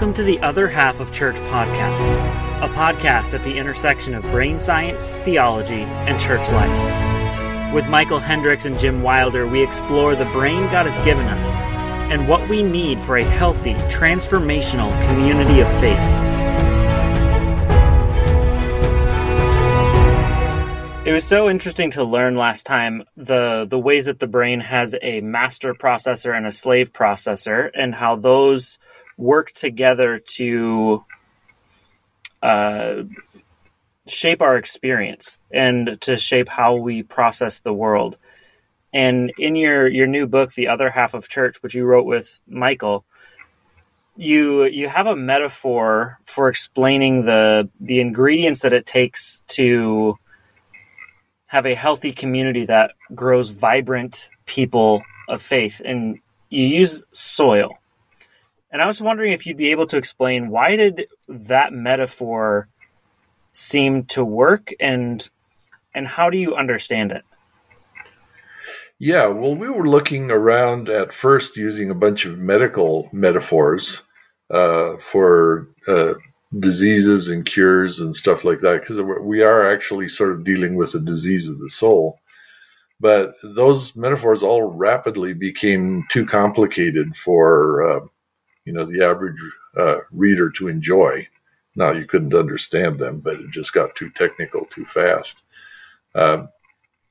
Welcome to the Other Half of Church podcast, a podcast at the intersection of brain science, theology, and church life. With Michael Hendricks and Jim Wilder, we explore the brain God has given us and what we need for a healthy, transformational community of faith. It was so interesting to learn last time the the ways that the brain has a master processor and a slave processor and how those work together to uh, shape our experience and to shape how we process the world. And in your your new book, The Other Half of Church, which you wrote with Michael, you you have a metaphor for explaining the the ingredients that it takes to have a healthy community that grows vibrant people of faith and you use soil and I was wondering if you'd be able to explain why did that metaphor seem to work and and how do you understand it? Yeah, well, we were looking around at first using a bunch of medical metaphors uh, for uh, diseases and cures and stuff like that, because we are actually sort of dealing with a disease of the soul. But those metaphors all rapidly became too complicated for uh, you know the average uh, reader to enjoy. Now you couldn't understand them, but it just got too technical too fast. Um,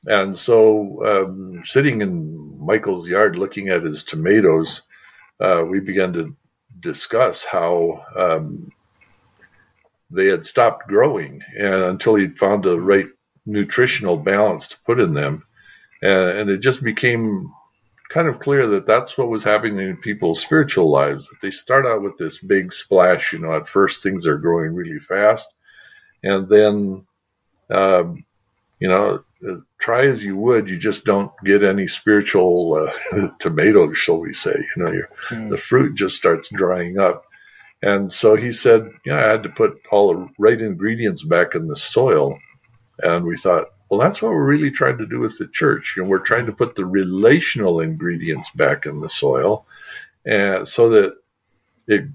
and so, um, sitting in Michael's yard looking at his tomatoes, uh, we began to discuss how um, they had stopped growing and until he'd found the right nutritional balance to put in them. And, and it just became kind of clear that that's what was happening in people's spiritual lives. That they start out with this big splash, you know, at first things are growing really fast, and then, um, you know, try as you would, you just don't get any spiritual uh, tomatoes, shall we say? You know, mm. the fruit just starts drying up. And so he said, yeah, I had to put all the right ingredients back in the soil. And we thought, well, that's what we're really trying to do with the church. You know, we're trying to put the relational ingredients back in the soil, and so that it,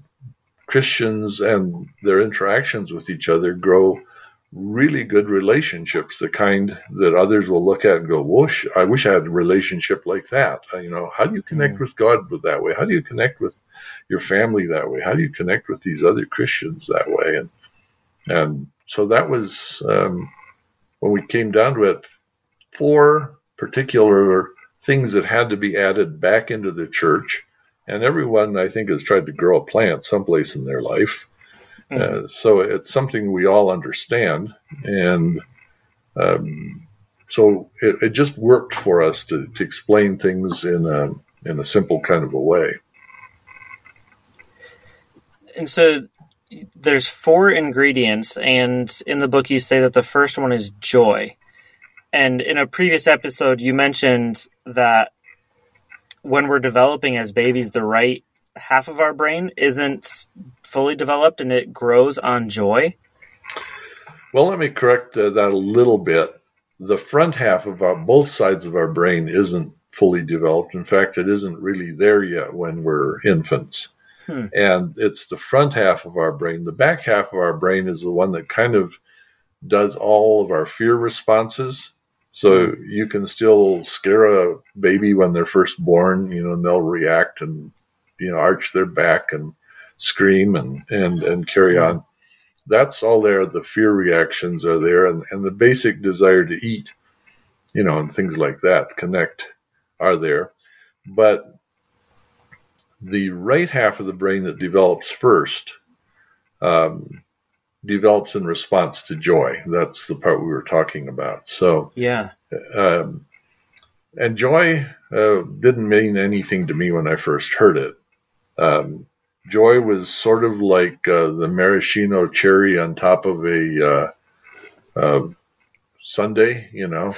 Christians and their interactions with each other grow really good relationships, the kind that others will look at and go, "Whoosh! I wish I had a relationship like that." Uh, you know, how do you connect mm. with God that way? How do you connect with your family that way? How do you connect with these other Christians that way? And and so that was. Um, when we came down to it, four particular things that had to be added back into the church. And everyone, I think, has tried to grow a plant someplace in their life. Mm. Uh, so it's something we all understand. And um, so it, it, just worked for us to, to explain things in a, in a simple kind of a way. And so there's four ingredients, and in the book you say that the first one is joy. And in a previous episode, you mentioned that when we're developing as babies, the right half of our brain isn't fully developed and it grows on joy. Well, let me correct uh, that a little bit. The front half of our, both sides of our brain isn't fully developed. In fact, it isn't really there yet when we're infants. Hmm. And it's the front half of our brain. The back half of our brain is the one that kind of does all of our fear responses. So hmm. you can still scare a baby when they're first born, you know, and they'll react and, you know, arch their back and scream and, and, and carry hmm. on. That's all there. The fear reactions are there and, and the basic desire to eat, you know, and things like that connect are there. But the right half of the brain that develops first um, develops in response to joy. That's the part we were talking about. So yeah, um, and joy uh, didn't mean anything to me when I first heard it. Um, joy was sort of like uh, the maraschino cherry on top of a uh, sundae, you know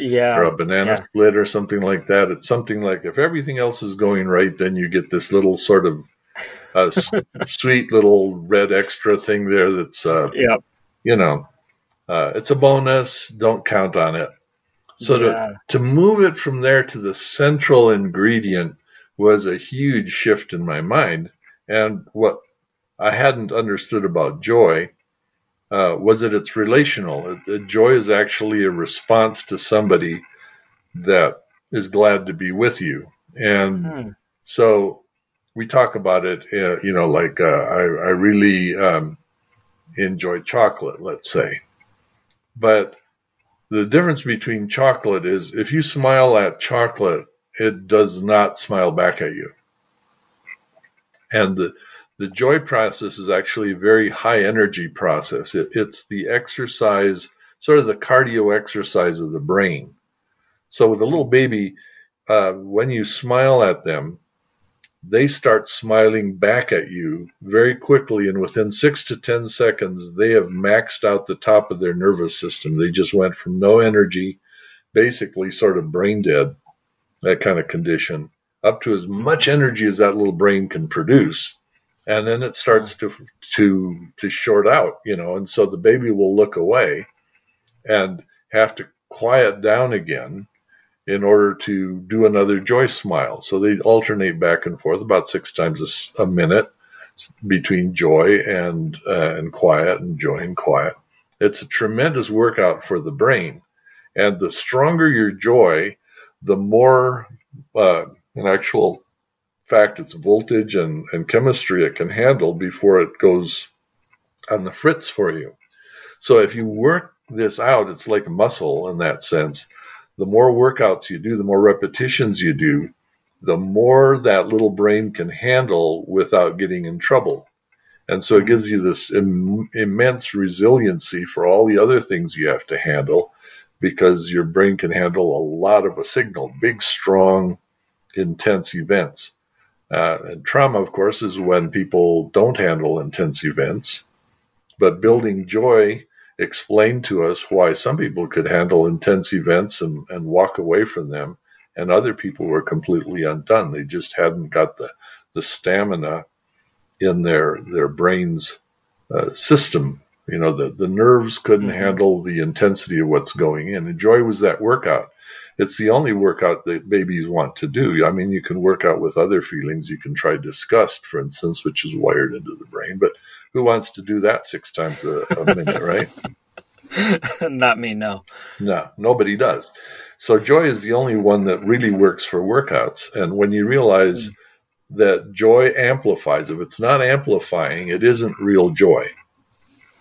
yeah, or a banana yeah. split or something like that. It's something like if everything else is going right, then you get this little sort of uh, sweet little red extra thing there. That's uh, yeah, you know, uh, it's a bonus. Don't count on it. So yeah. to to move it from there to the central ingredient was a huge shift in my mind. And what I hadn't understood about joy uh, was that it's relational. Joy is actually a response to somebody that is glad to be with you. And hmm. so we talk about it, uh, you know, like uh, I, I, really um, enjoy chocolate, let's say. But the difference between chocolate is if you smile at chocolate, it does not smile back at you. And the, the joy process is actually a very high energy process. It, it's the exercise, sort of the cardio exercise of the brain. So with a little baby, uh, when you smile at them, they start smiling back at you very quickly, and within six to ten seconds, they have maxed out the top of their nervous system. They just went from no energy, basically sort of brain dead, that kind of condition, up to as much energy as that little brain can produce. And then it starts to to to short out, you know, and so the baby will look away and have to quiet down again in order to do another joy smile. So they alternate back and forth about six times a, a minute between joy and uh, and quiet and joy and quiet. It's a tremendous workout for the brain, and the stronger your joy, the more uh, in actual fact its voltage and, and chemistry it can handle before it goes on the fritz for you. So if you work this out, it's like a muscle in that sense the more workouts you do, the more repetitions you do, the more that little brain can handle without getting in trouble. And so it gives you this Im- immense resiliency for all the other things you have to handle because your brain can handle a lot of a signal, big, strong, intense events. Uh, and trauma, of course, is when people don't handle intense events. But building joy explained to us why some people could handle intense events and, and walk away from them, and other people were completely undone. They just hadn't got the, the stamina in their their brain's uh, system. You know, the, the nerves couldn't mm-hmm. handle the intensity of what's going in. And joy was that workout. It's the only workout that babies want to do. I mean, you can work out with other feelings. You can try disgust, for instance, which is wired into the brain, but who wants to do that six times a, a minute, right? Not me, no. No, nobody does. So joy is the only one that really works for workouts. And when you realize mm. that joy amplifies, if it's not amplifying, it isn't real joy.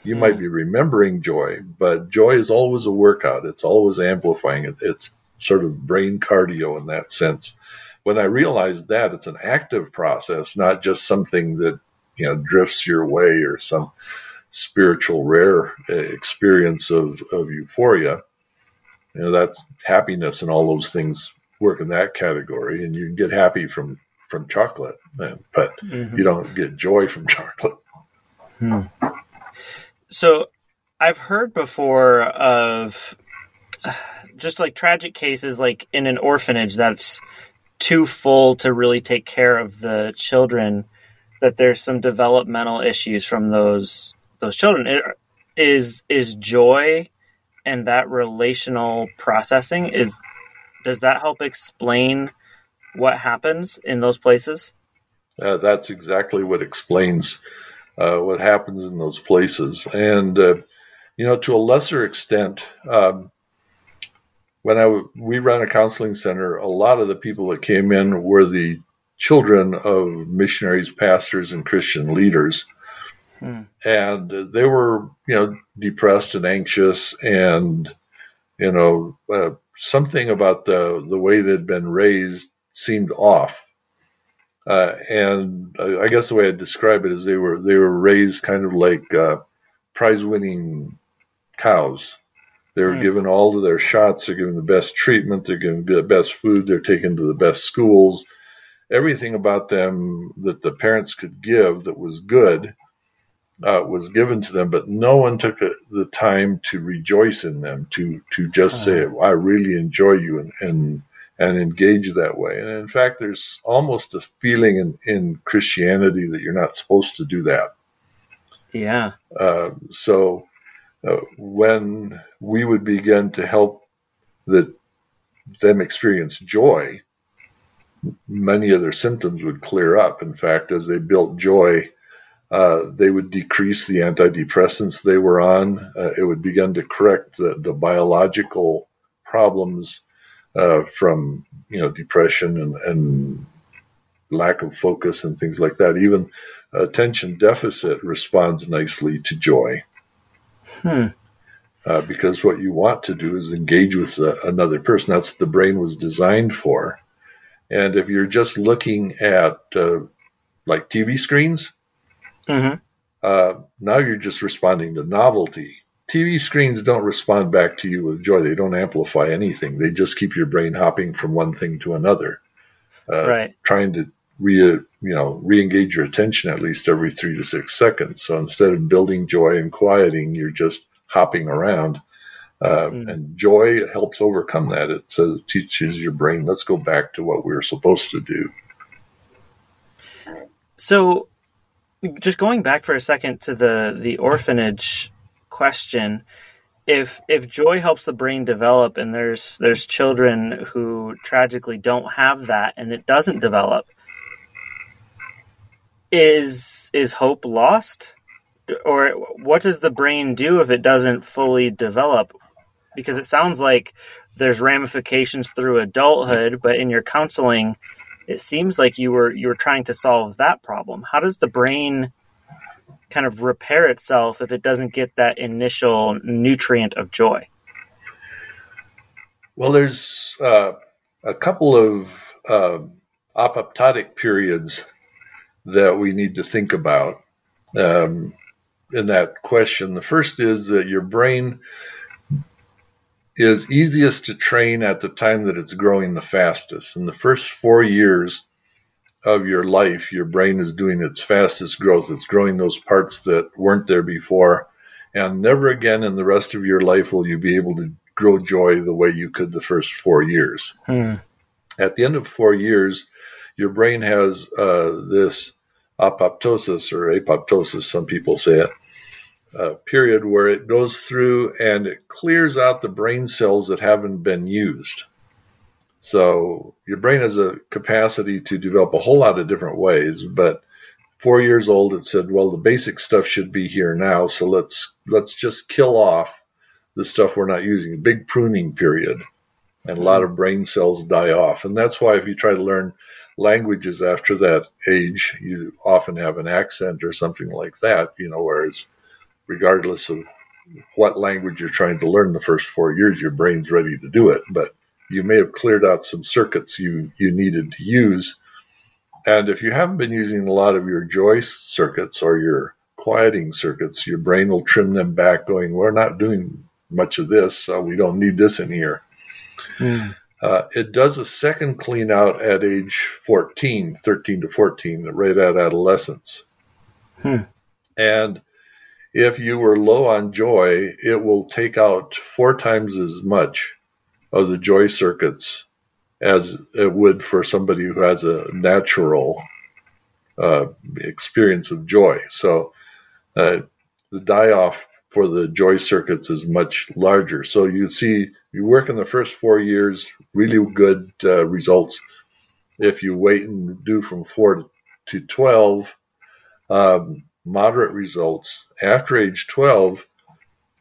You mm. might be remembering joy, but joy is always a workout. It's always amplifying. It's sort of brain cardio in that sense. When I realized that, it's an active process, not just something that you know drifts your way or some spiritual rare uh, experience of, of euphoria. You know, that's happiness and all those things work in that category, and you can get happy from from chocolate, but mm-hmm. you don't get joy from chocolate. Hmm. So, I've heard before of just like tragic cases, like in an orphanage that's too full to really take care of the children that there's some developmental issues from those those children. Is is joy and that relational processing is does that help explain what happens in those places? Uh, that's exactly what explains uh, what happens in those places. And uh, you know to a lesser extent um, when I we ran a counseling center, a lot of the people that came in were the children of missionaries, pastors, and Christian leaders. Hmm. And they were, you know, depressed and anxious, and you know, uh, something about the the way they'd been raised seemed off. Uh, and I guess the way I describe it is they were they were raised kind of like uh, prize winning cows. They were hmm. given all of their shots. They're given the best treatment. They're given the best food. They're taken to the best schools everything about them that the parents could give that was good uh, was given to them, but no one took the time to rejoice in them, to to just say, "I really enjoy you," and and and engage that way. And in fact, there's almost a feeling in, in Christianity that you're not supposed to do that. Yeah. Uh, so uh, when we would begin to help that them experience joy, many of their symptoms would clear up. In fact, as they built joy uh, they would decrease the antidepressants they were on. Uh, it would begin to correct the, the biological problems uh, from you know depression and, and, lack of focus and things like that. Even attention deficit responds nicely to joy. Hmm. Uh, because what you want to do is engage with another person. That's what the brain was designed for. And if you're just looking at uh, like TV screens, mm-hmm. Uh, now you're just responding to novelty. TV screens don't respond back to you with joy. They don't amplify anything. They just keep your brain hopping from one thing to another, uh, right? Trying to re you know re-engage your attention at least every three to six seconds. So instead of building joy and quieting, you're just hopping around. Uh, mm. And joy helps overcome that. It says it teaches your brain, let's go back to what we are supposed to do. So, just going back for a second to the the orphanage question, if if joy helps the brain develop, and there's there's children who tragically don't have that, and it doesn't develop, is is hope lost? or what does the brain do if it doesn't fully develop? Because it sounds like there's ramifications through adulthood, but in your counseling, it seems like you were you were trying to solve that problem. How does the brain kind of repair itself if it doesn't get that initial nutrient of joy? Well, there's uh, a couple of uh, apoptotic periods that we need to think about. Um, in that question. The first is that your brain is easiest to train at the time that it's growing the fastest. In the first four years of your life, your brain is doing its fastest growth. It's growing those parts that weren't there before. And never again in the rest of your life will you be able to grow joy the way you could the first four years. Hmm. At the end of four years, your brain has uh, this apoptosis or apoptosis, some people say it, uh, period where it goes through and it clears out the brain cells that haven't been used. So your brain has a capacity to develop a whole lot of different ways, but four years old, it said, well, the basic stuff should be here now. So let's, let's just kill off the stuff we're not using. A big pruning period and a lot of brain cells die off. And that's why if you try to learn languages after that age, you often have an accent or something like that, you know, whereas regardless of what language you're trying to learn the first four years, your brain's ready to do it. But you may have cleared out some circuits you, you needed to use. And if you haven't been using a lot of your joy circuits or your quieting circuits, your brain will trim them back, going, We're not doing much of this, so we don't need this in here. Mm. Uh, it does a second clean out at age 14, 13 to 14, right at adolescence. Hmm. And if you were low on joy, it will take out four times as much of the joy circuits as it would for somebody who has a natural uh, experience of joy. So uh, the die off for the joy circuits is much larger. So you see, you work in the first four years, really good uh, results. If you wait and do from four to 12, um, moderate results. After age 12,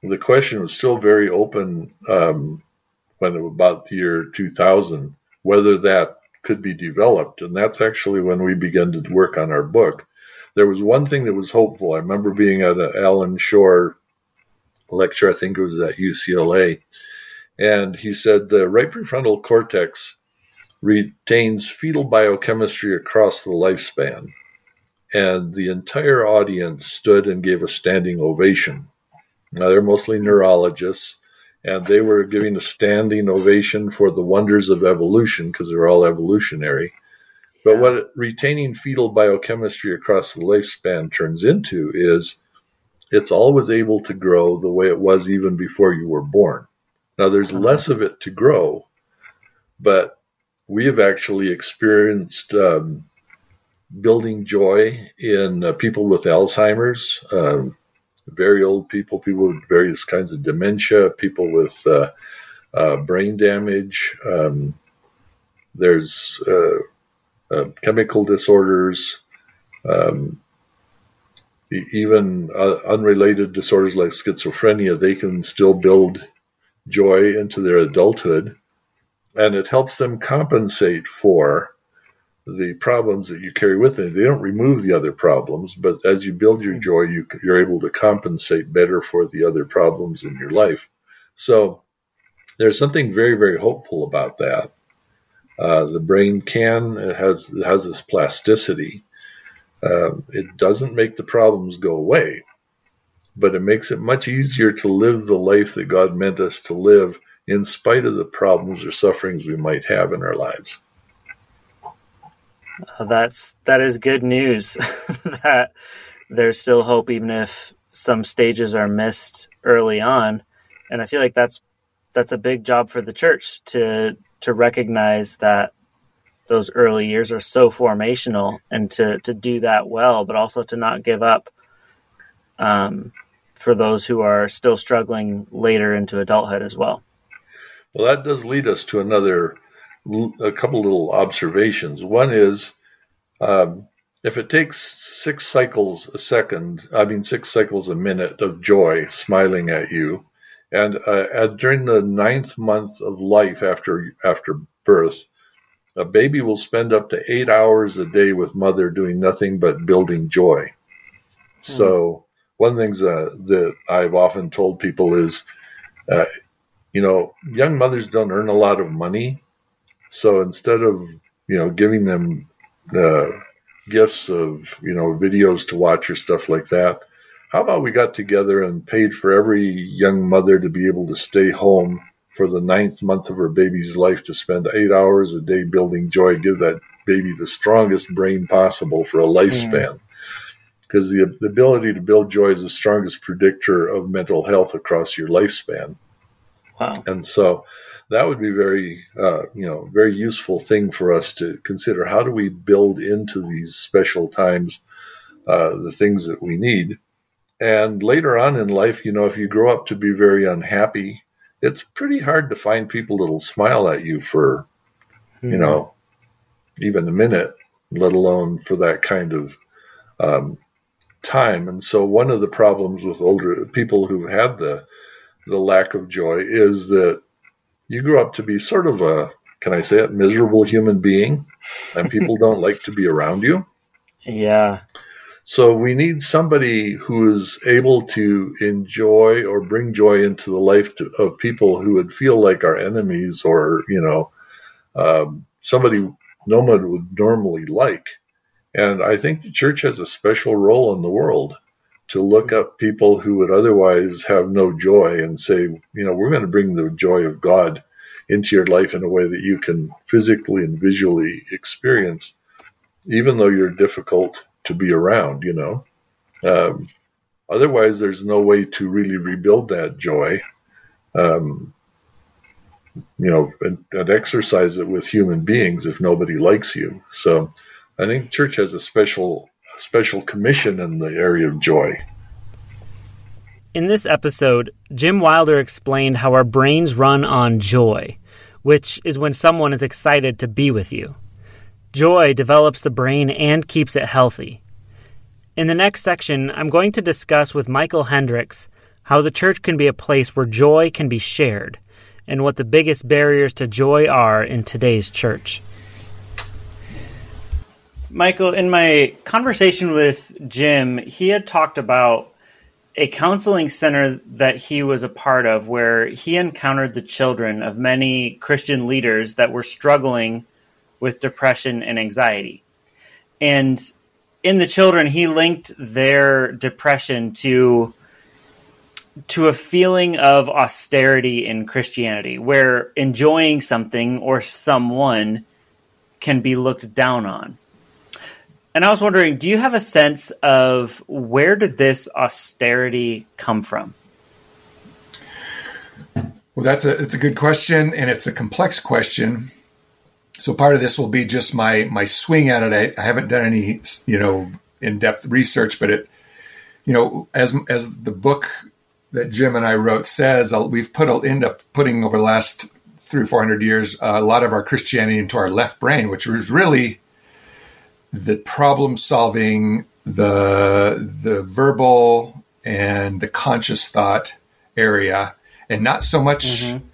the question was still very open um, when about the year 2000 whether that could be developed. And that's actually when we began to work on our book. There was one thing that was hopeful. I remember being at an Allan Schore lecture, I think it was at UCLA, and he said the right prefrontal cortex retains fetal biochemistry across the lifespan and the entire audience stood and gave a standing ovation. Now, they're mostly neurologists, and they were giving a standing ovation for the wonders of evolution because they're all evolutionary. But yeah. what retaining fetal biochemistry across the lifespan turns into is it's always able to grow the way it was even before you were born. Now, there's uh-huh. less of it to grow, but we have actually experienced um, building joy in uh, people with Alzheimer's, um, very old people, people with various kinds of dementia, people with uh, uh, brain damage. Um, there's uh, uh, chemical disorders. Um, even uh, unrelated disorders like schizophrenia, they can still build joy into their adulthood. And it helps them compensate for the problems that you carry with them. They don't remove the other problems, but as you build your joy, you, you're able to compensate better for the other problems in your life. So there's something very, very hopeful about that. Uh, the brain can, it has, it has this plasticity um, it doesn't make the problems go away, but it makes it much easier to live the life that God meant us to live in spite of the problems or sufferings we might have in our lives. Uh, that's that is good news that there's still hope even if some stages are missed early on and i feel like that's that's a big job for the church to to recognize that those early years are so formational and to to do that well but also to not give up um, for those who are still struggling later into adulthood as well. Well that does lead us to another a couple little observations. One is um, if it takes six cycles a second i mean six cycles a minute of joy smiling at you and uh, at, during the ninth month of life after after birth a baby will spend up to eight hours a day with mother doing nothing but building joy. Hmm. So one of the things uh, that I've often told people is, uh, you know, young mothers don't earn a lot of money, so instead of you know giving them uh, gifts of you know videos to watch or stuff like that, how about we got together and paid for every young mother to be able to stay home for the ninth month of her baby's life to spend eight hours a day building joy, give that baby the strongest brain possible for a lifespan. Because mm. the, the ability to build joy is the strongest predictor of mental health across your lifespan. Wow. And so that would be very, uh, you know, very useful thing for us to consider. How do we build into these special times uh, the things that we need? And later on in life, you know, if you grow up to be very unhappy, it's pretty hard to find people that'll smile at you for, mm-hmm. you hmm. know, even a minute, let alone for that kind of um, time. And so, one of the problems with older people who had the the lack of joy is that you grow up to be sort of a, can I say it, miserable human being, and people don't like to be around you. Yeah. So we need somebody who is able to enjoy or bring joy into the life to, of people who would feel like our enemies or, you know, um, somebody no one would normally like. And I think the church has a special role in the world to look up people who would otherwise have no joy and say, you know, we're going to bring the joy of God into your life in a way that you can physically and visually experience, even though you're difficult to be around, you know. Um, otherwise, there's no way to really rebuild that joy, um, you know, and, and, exercise it with human beings if nobody likes you. So I think church has a special, special commission in the area of joy. In this episode, Jim Wilder explained how our brains run on joy, which is when someone is excited to be with you. Joy develops the brain and keeps it healthy. In the next section, I'm going to discuss with Michael Hendricks how the church can be a place where joy can be shared and what the biggest barriers to joy are in today's church. Michael, in my conversation with Jim, he had talked about a counseling center that he was a part of where he encountered the children of many Christian leaders that were struggling with depression and anxiety. And in the children, he linked their depression to to a feeling of austerity in Christianity, where enjoying something or someone can be looked down on. And I was wondering, do you have a sense of where did this austerity come from? Well, that's a it's a good question, and it's a complex question so part of this will be just my my swing at it. I, I haven't done any you know in depth research, but it you know as as the book that Jim and I wrote says, uh, we've put end up putting over the last three or four hundred years uh, a lot of our Christianity into our left brain, which was really the problem solving, the the verbal and the conscious thought area, and not so much mm-hmm.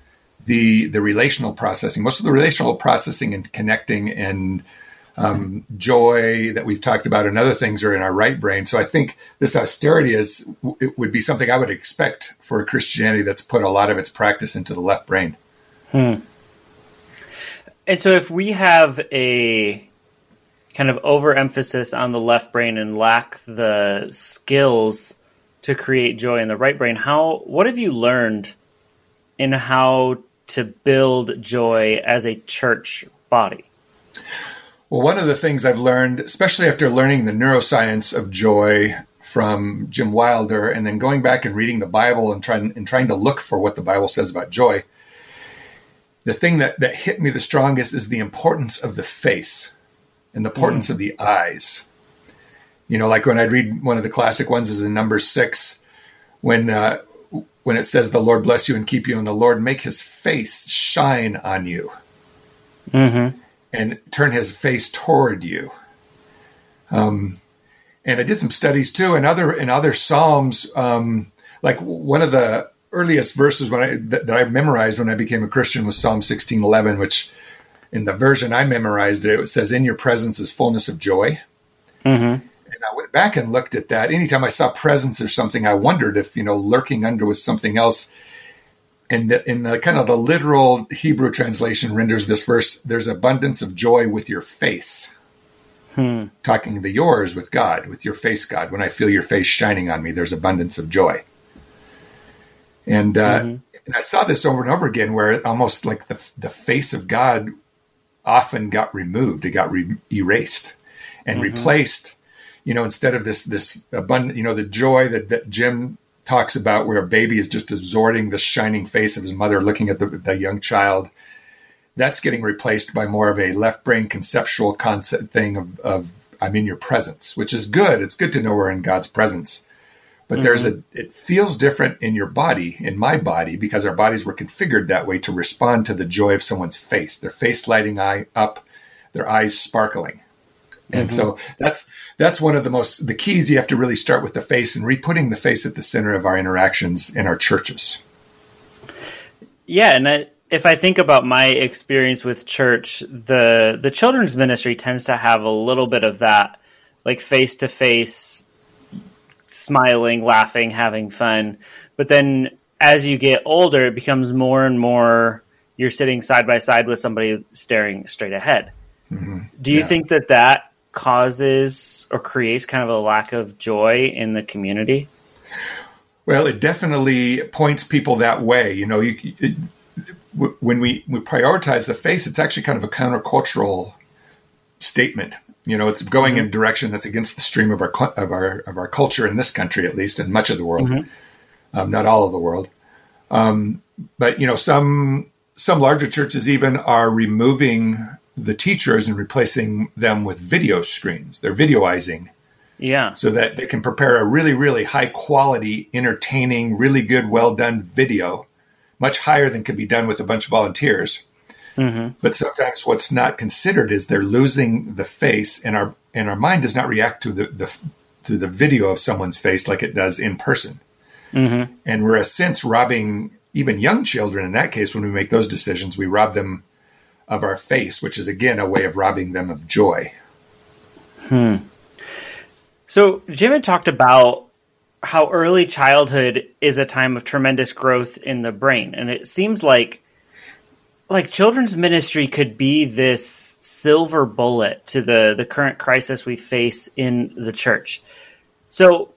The the relational processing. Most of the relational processing and connecting and um, joy that we've talked about and other things are in our right brain. So I think this austerity is it would be something I would expect for a Christianity that's put a lot of its practice into the left brain. Hmm. And so if we have a kind of overemphasis on the left brain and lack the skills to create joy in the right brain, how what have you learned in how to build joy as a church body? Well, one of the things I've learned, especially after learning the neuroscience of joy from Jim Wilder, and then going back and reading the Bible and trying and trying to look for what the Bible says about joy, the thing that, that hit me the strongest is the importance of the face and the importance mm. of the eyes. You know, like when I'd read one of the classic ones is in number six, when uh, when it says, "The Lord bless you and keep you, and the Lord make His face shine on you." Mm-hmm and turn his face toward you. Um, and I did some studies too, and other in other psalms. Um, like one of the earliest verses when I that, that, I memorized when I became a Christian was Psalm sixteen eleven, which in the version I memorized it, it says, "In your presence is fullness of joy." Mm-hmm. I went back and looked at that. Anytime I saw presence or something, I wondered if you know lurking under was something else and the, in the kind of the literal Hebrew translation renders this verse, there's abundance of joy with your face. Hmm. Talking the yours with God, with your face, God. When I feel your face shining on me, there's abundance of joy. And, uh, mm-hmm. and I saw this over and over again, where almost like the the face of God often got removed, it got re- erased and mm-hmm. replaced. You know, instead of this this abundant, you know, the joy that, that Jim talks about where a baby is just absorbing the shining face of his mother looking at the, the young child that's getting replaced by more of a left brain conceptual concept thing of, of i'm in your presence which is good. It's good to know we're in god's presence. But mm-hmm. there's a it feels different in your body in my body because our bodies were configured that way to respond to the joy of someone's face their face lighting eye up their eyes sparkling and mm-hmm. so that's that's one of the most the keys you have to really start with the face and re-putting the face at the center of our interactions in our churches. Yeah, and I, if I think about my experience with church, the the children's ministry tends to have a little bit of that, like face to face, smiling, laughing, having fun. But then as you get older, it becomes more and more you're sitting side by side with somebody staring straight ahead. Mm-hmm. Do you yeah. think that that causes or creates kind of a lack of joy in the community? Well, it definitely points people that way. You know, you, it, when we, we prioritize the face, it's actually kind of a countercultural statement. You know, it's going mm-hmm. in a direction that's against the stream of our of our of our culture in this country, at least, and much of the world, mm-hmm. um, not all of the world. Um, but you know, some some larger churches even are removing the teachers and replacing them with video screens. They're videoizing. Yeah. So that they can prepare a really, really high quality, entertaining, really good, well done video, much higher than could be done with a bunch of volunteers. Mm-hmm. But sometimes what's not considered is they're losing the face, and our and our mind does not react to the, the to the video of someone's face like it does in person. Mm-hmm. And we're a sense robbing even young children. In that case, when we make those decisions, we rob them of our face, which is again a way of robbing them of joy. Hmm. So Jim had talked about how early childhood is a time of tremendous growth in the brain, and it seems like like children's ministry could be this silver bullet to the the current crisis we face in the church. So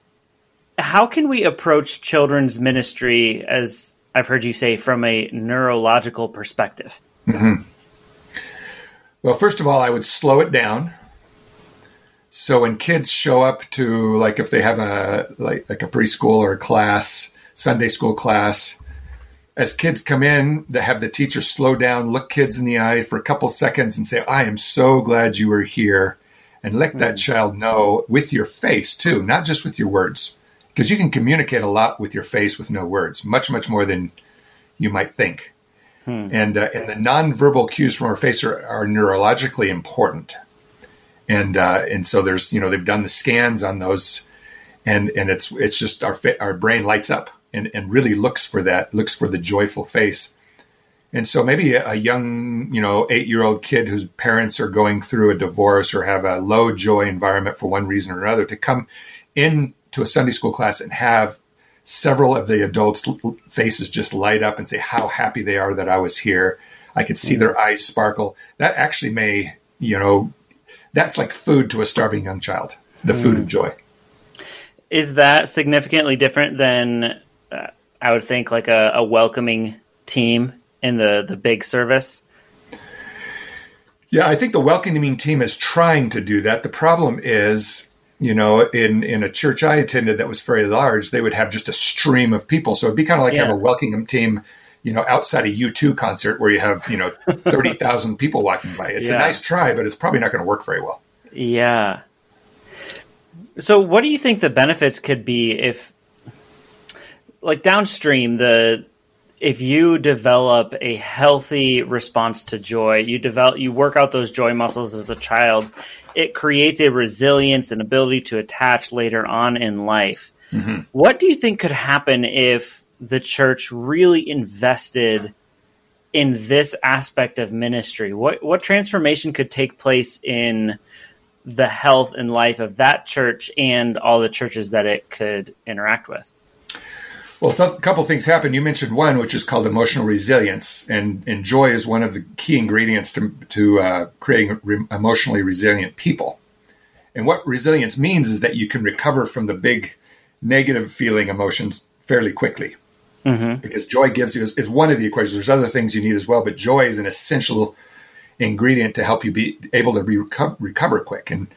how can we approach children's ministry as I've heard you say from a neurological perspective? Mm-hmm. Well, first of all, I would slow it down. So when kids show up to like if they have a like like a preschool or a class, Sunday school class, as kids come in, they have the teacher slow down, look kids in the eye for a couple seconds and say, "I am so glad you are here." And let that mm. child know with your face too, not just with your words. Because you can communicate a lot with your face with no words, much much more than you might think. Hmm. And, uh, and the nonverbal cues from our face are, are neurologically important. and uh, and so there's you know they've done the scans on those, and and it's it's just our our brain lights up and and really looks for that looks for the joyful face. And so maybe a, young, you know, eight year old kid whose parents are going through a divorce or have a low joy environment for one reason or another to come into a Sunday school class and have several of the adults' faces just light up and say how happy they are that I was here. I could see their eyes sparkle. That actually may, you know, that's like food to a starving young child, the mm. food of joy. Is that significantly different than uh, I would think like a, a welcoming team in the the big service? Yeah, I think the welcoming team is trying to do that. The problem is, you know, in in a church I attended that was very large, they would have just a stream of people. So it'd be kind of like yeah. have a welcoming team, you know, outside a U2 concert where you have, you know, 30,000 people walking by. It's yeah. a nice try, but it's probably not going to work very well. Yeah. So what do you think the benefits could be if like downstream the if you develop a healthy response to joy, you develop you work out those joy muscles as a child, it creates a resilience and ability to attach later on in life. Mm-hmm. What do you think could happen if the church really invested in this aspect of ministry? What what transformation could take place in the health and life of that church and all the churches that it could interact with? Well, a couple things happen. You mentioned one, which is called emotional resilience, and, and joy is one of the key ingredients to, to uh, creating re- emotionally resilient people. And what resilience means is that you can recover from the big negative feeling emotions fairly quickly. Mm-hmm. Because joy gives you is, is, one of the equations. There's other things you need as well, but joy is an essential ingredient to help you be able to reco- recover quick. And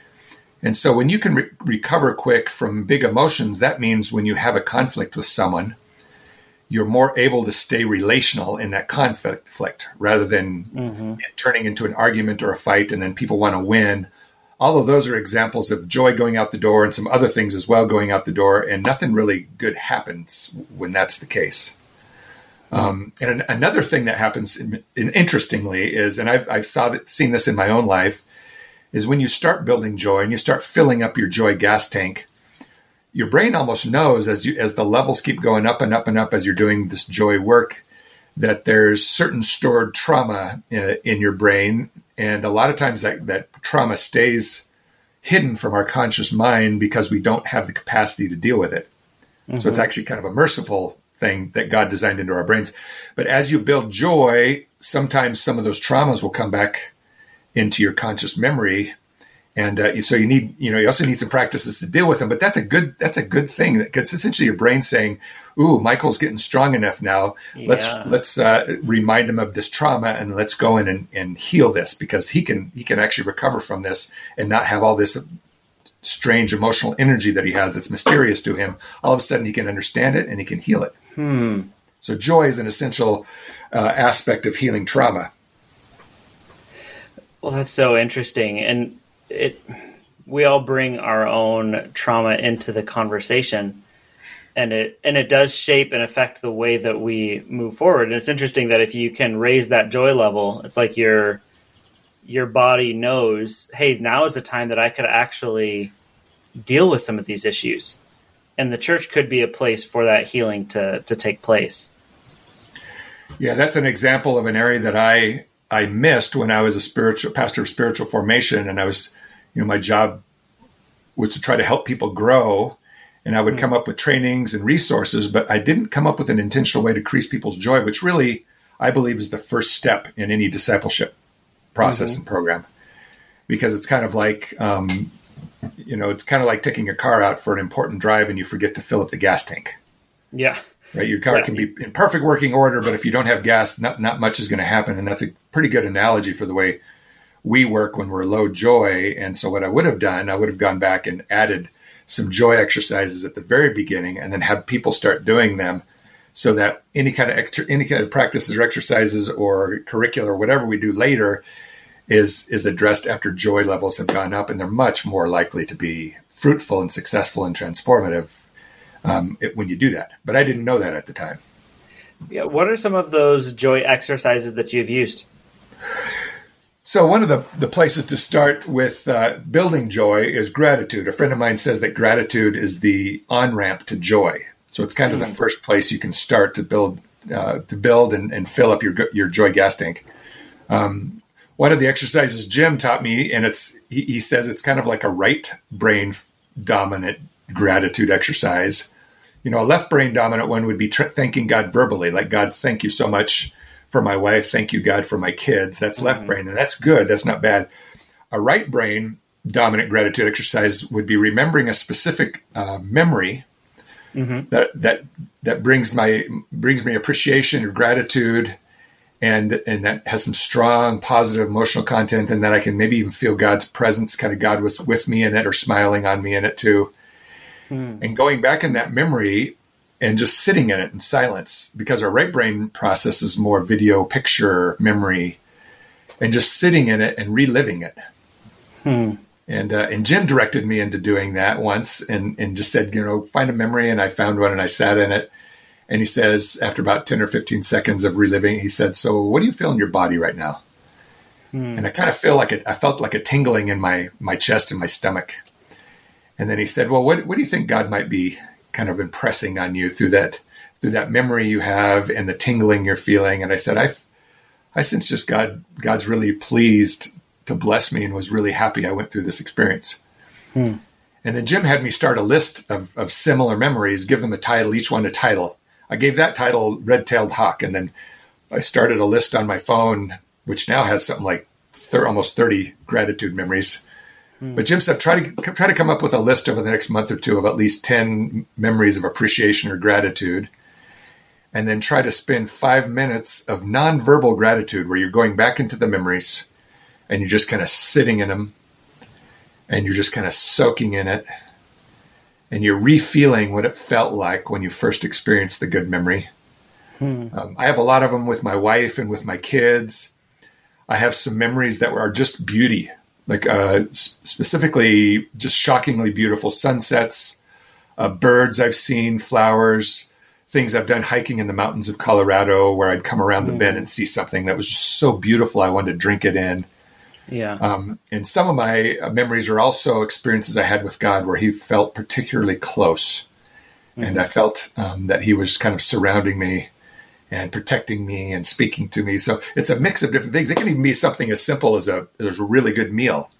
and so when you can re- recover quick from big emotions, that means when you have a conflict with someone, you're more able to stay relational in that conflict rather than mm-hmm. turning into an argument or a fight and then people want to win. All of those are examples of joy going out the door and some other things as well going out the door, and nothing really good happens when that's the case. Um, and another thing that happens, in, in, interestingly, is, and I've, I've saw that, seen this in my own life, is when you start building joy and you start filling up your joy gas tank, your brain almost knows as you as the levels keep going up and up and up as you're doing this joy work that there's certain stored trauma uh, in your brain and a lot of times that that trauma stays hidden from our conscious mind because we don't have the capacity to deal with it. Mm-hmm. So it's mm-hmm. actually kind of a merciful thing that God designed into our brains. But as you build joy, sometimes some of those traumas will come back into your conscious memory. And uh, so you need you know you also need some practices to deal with them but that's a good that's a good thing because essentially your brain saying ooh michael's getting strong enough now. Yeah. let's let's uh, remind him of this trauma and let's go in and, and heal this because he can he can actually recover from this and not have all this strange emotional energy that he has that's mysterious to him. All of a sudden he can understand it and he can heal it. Hmm. so joy is an essential uh, aspect of healing trauma well, that's so interesting, and it we all bring our own trauma into the conversation, and it and it does shape and affect the way that we move forward. And it's interesting that if you can raise that joy level, it's like your your body knows, hey, now is a time that I could actually deal with some of these issues, and the church could be a place for that healing to to take place. Yeah, that's an example of an area that I I missed when I was a spiritual pastor of spiritual formation, and I was, you know, my job was to try to help people grow, and I would mm-hmm. come up with trainings and resources, but I didn't come up with an intentional way to increase people's joy, which really I believe is the first step in any discipleship process mm-hmm. and program, because it's kind of like, um, you know, it's kind of like taking a car out for an important drive and you forget to fill up the gas tank. Yeah right? Your car can be in perfect working order, but if you don't have gas, not, not much is going to happen. And that's a pretty good analogy for the way we work when we're low joy. And so what I would have done, I would have gone back and added some joy exercises at the very beginning and then have people start doing them so that any kind of extra, any kind of practices or exercises or curricula or whatever we do later is is addressed after joy levels have gone up and they're much more likely to be fruitful and successful and transformative um, it, when you do that. But I didn't know that at the time. Yeah, what are some of those joy exercises that you've used? So one of the, the places to start with uh, building joy is gratitude. A friend of mine says that gratitude is the on ramp to joy. So it's kind of the mm. first place you can start to build uh, to build and, and, fill up your your joy gas tank. Um, one of the exercises Jim taught me, and it's he, he says it's kind of like a right brain dominant gratitude exercise. You know, a left brain dominant one would be tr- thanking God verbally, like God, thank you so much for my wife. Thank you, God, for my kids. That's mm-hmm. left brain, and that's good. That's not bad. A right brain dominant gratitude exercise would be remembering a specific uh, memory mm-hmm. that that that brings my brings me appreciation or gratitude, and and that has some strong positive emotional content, and that I can maybe even feel God's presence. Kind of God was with me in it or smiling on me in it too. Mm. And going back in that memory, and just sitting in it in silence because our right brain processes more video, picture, memory, and just sitting in it and reliving it. Hmm. And uh, and Jim directed me into doing that once, and and just said, you know, find a memory, and I found one, and I sat in it. And he says, after about ten or fifteen seconds of reliving, he said, "So, what do you feel in your body right now?" Hmm. And I kind of feel like it. I felt like a tingling in my my chest and my stomach. And then he said, "Well, what what do you think God might be kind of impressing on you through that through that memory you have and the tingling you're feeling. And I said, I I sense just God God's really pleased to bless me and was really happy I went through this experience. Hmm. And then Jim had me start a list of, of similar memories, give them a title, each one a title. I gave that title Red Tailed Hawk. And then I started a list on my phone, which now has something like thir- almost 30 gratitude memories. Hmm. But Jim said, try to try to come up with a list over the next month or two of at least ten memories of appreciation or gratitude, and then try to spend five minutes of nonverbal gratitude, where you're going back into the memories, and you're just kind of sitting in them, and you're just kind of soaking in it, and you're refeeling what it felt like when you first experienced the good memory. Hmm. Um, I have a lot of them with my wife and with my kids. I have some memories that are just beauty like uh, specifically just shockingly beautiful sunsets, uh, birds I've seen, flowers, things I've done hiking in the mountains of Colorado where I'd come around the mm. bend and see something that was just so beautiful I wanted to drink it in. Yeah. Um, and some of my uh, memories are also experiences I had with God where He felt particularly close. Mm-hmm. And I felt um, that He was kind of surrounding me and protecting me and speaking to me. So it's a mix of different things. It can even be something as simple as a as a really good meal.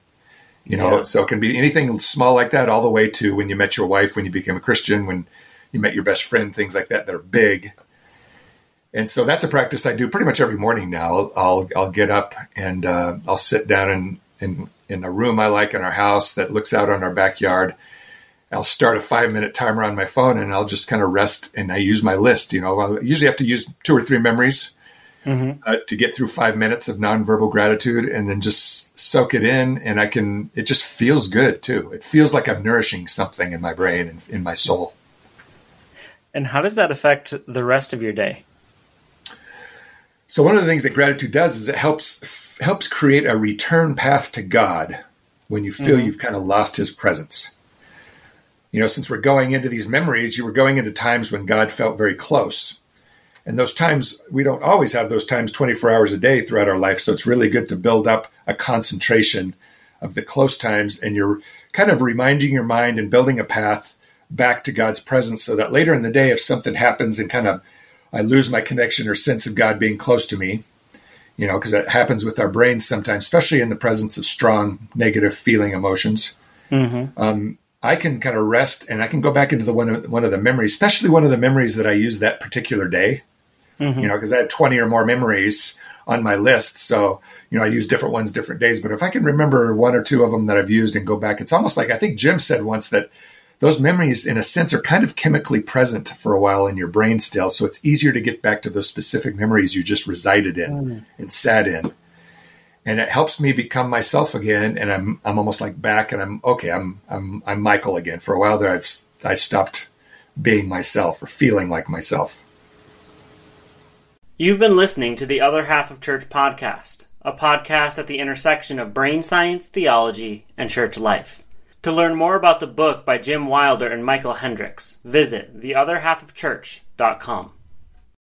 You know, yeah. so it can be anything small like that, all the way to when you met your wife, when you became a Christian, when you met your best friend, things like that that are big. And so that's a practice I do pretty much every morning now. I'll I'll, I'll get up and uh, I'll sit down in, in in a room I like in our house that looks out on our backyard, I'll start a five minute timer on my phone and I'll just kind of rest and I use my list. You know, I usually have to use two or three memories mm-hmm. uh, to get through five minutes of nonverbal gratitude and then just soak it in. And I can, it just feels good too. It feels like I'm nourishing something in my brain and in my soul. And how does that affect the rest of your day? So one of the things that gratitude does is it helps helps create a return path to God when you feel mm-hmm. you've kind of lost his presence you know, since we're going into these memories, you were going into times when God felt very close. And those times, we don't always have those times 24 hours a day throughout our life. So it's really good to build up a concentration of the close times. And you're kind of reminding your mind and building a path back to God's presence so that later in the day, if something happens and kind of I lose my connection or sense of God being close to me, you know, because that happens with our brains sometimes, especially in the presence of strong negative feeling emotions. Mm-hmm. Um, I can kind of rest and I can go back into the one of, one of the memories, especially one of the memories that I used that particular day. Mm-hmm. You know, because I have 20 or more memories on my list. So, you know, I use different ones different days. But if I can remember one or two of them that I've used and go back, it's almost like I think Jim said once that those memories, in a sense, are kind of chemically present for a while in your brain still. So it's easier to get back to those specific memories you just resided in mm-hmm. and sat in and it helps me become myself again and i'm i'm almost like back and i'm okay i'm i'm i'm michel again. For a while there i've i stopped being myself or feeling like myself. You've been listening to the other half of church podcast a podcast at the intersection of brain science theology and church life. To learn more about the book by jim wilder and michel hendricks visit theotherhalfofchurch.com